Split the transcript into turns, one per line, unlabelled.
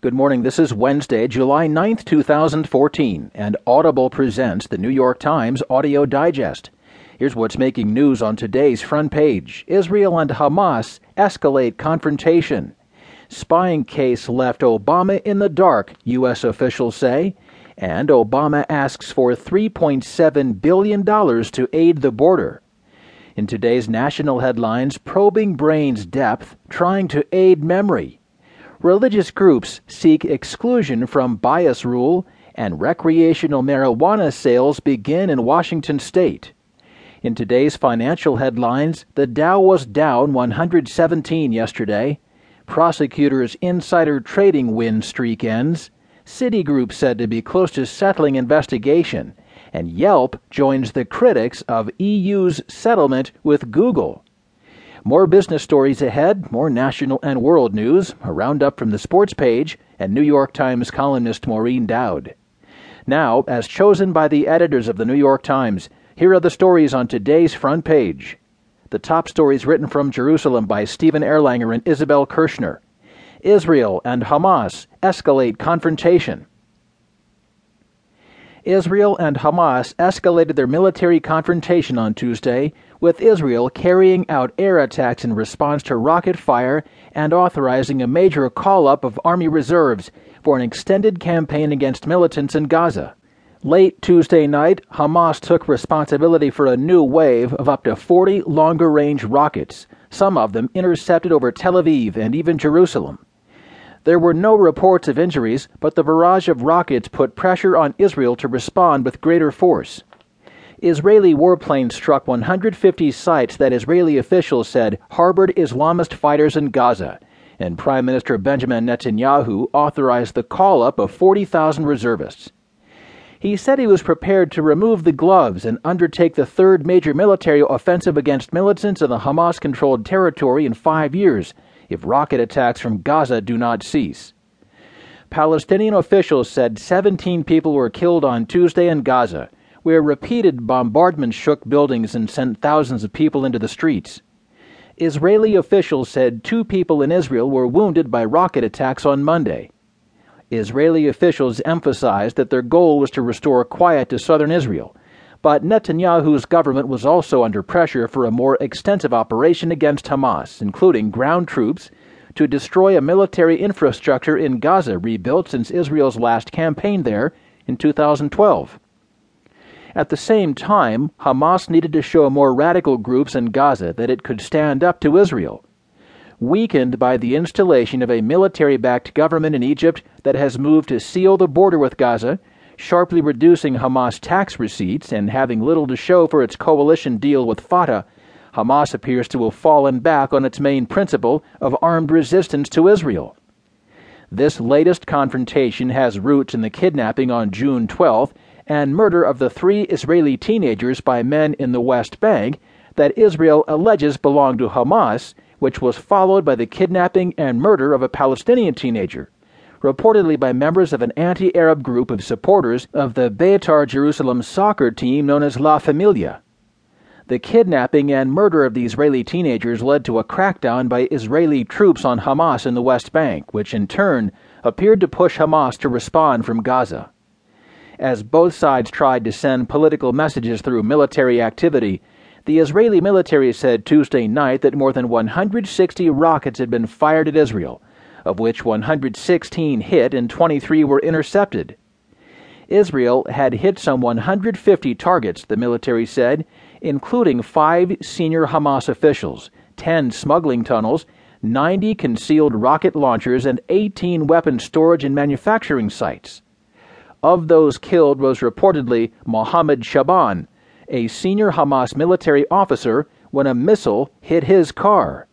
Good morning. This is Wednesday, July 9th, 2014, and Audible presents the New York Times Audio Digest. Here's what's making news on today's front page Israel and Hamas escalate confrontation. Spying case left Obama in the dark, U.S. officials say. And Obama asks for $3.7 billion to aid the border. In today's national headlines, probing brain's depth, trying to aid memory religious groups seek exclusion from bias rule, and recreational marijuana sales begin in Washington state. In today's financial headlines, the Dow was down 117 yesterday. Prosecutors' insider trading win streak ends. Citigroup said to be close to settling investigation. And Yelp joins the critics of EU's settlement with Google. More business stories ahead, more national and world news, a roundup from the sports page, and New York Times columnist Maureen Dowd. Now, as chosen by the editors of the New York Times, here are the stories on today's front page. The top stories written from Jerusalem by Stephen Erlanger and Isabel Kershner. Israel and Hamas escalate confrontation. Israel and Hamas escalated their military confrontation on Tuesday, with Israel carrying out air attacks in response to rocket fire and authorizing a major call up of Army reserves for an extended campaign against militants in Gaza. Late Tuesday night, Hamas took responsibility for a new wave of up to 40 longer range rockets, some of them intercepted over Tel Aviv and even Jerusalem. There were no reports of injuries, but the barrage of rockets put pressure on Israel to respond with greater force. Israeli warplanes struck 150 sites that Israeli officials said harbored Islamist fighters in Gaza, and Prime Minister Benjamin Netanyahu authorized the call up of 40,000 reservists. He said he was prepared to remove the gloves and undertake the third major military offensive against militants in the Hamas controlled territory in five years if rocket attacks from Gaza do not cease. Palestinian officials said 17 people were killed on Tuesday in Gaza, where repeated bombardments shook buildings and sent thousands of people into the streets. Israeli officials said two people in Israel were wounded by rocket attacks on Monday. Israeli officials emphasized that their goal was to restore quiet to southern Israel but Netanyahu's government was also under pressure for a more extensive operation against Hamas, including ground troops, to destroy a military infrastructure in Gaza rebuilt since Israel's last campaign there in 2012. At the same time, Hamas needed to show more radical groups in Gaza that it could stand up to Israel. Weakened by the installation of a military backed government in Egypt that has moved to seal the border with Gaza sharply reducing Hamas tax receipts and having little to show for its coalition deal with Fatah, Hamas appears to have fallen back on its main principle of armed resistance to Israel. This latest confrontation has roots in the kidnapping on June 12th and murder of the three Israeli teenagers by men in the West Bank that Israel alleges belonged to Hamas, which was followed by the kidnapping and murder of a Palestinian teenager reportedly by members of an anti Arab group of supporters of the Beitar Jerusalem soccer team known as La Familia. The kidnapping and murder of the Israeli teenagers led to a crackdown by Israeli troops on Hamas in the West Bank, which in turn appeared to push Hamas to respond from Gaza. As both sides tried to send political messages through military activity, the Israeli military said Tuesday night that more than 160 rockets had been fired at Israel, of which 116 hit and 23 were intercepted. Israel had hit some 150 targets, the military said, including five senior Hamas officials, 10 smuggling tunnels, 90 concealed rocket launchers, and 18 weapon storage and manufacturing sites. Of those killed was reportedly Mohammed Shaban, a senior Hamas military officer, when a missile hit his car.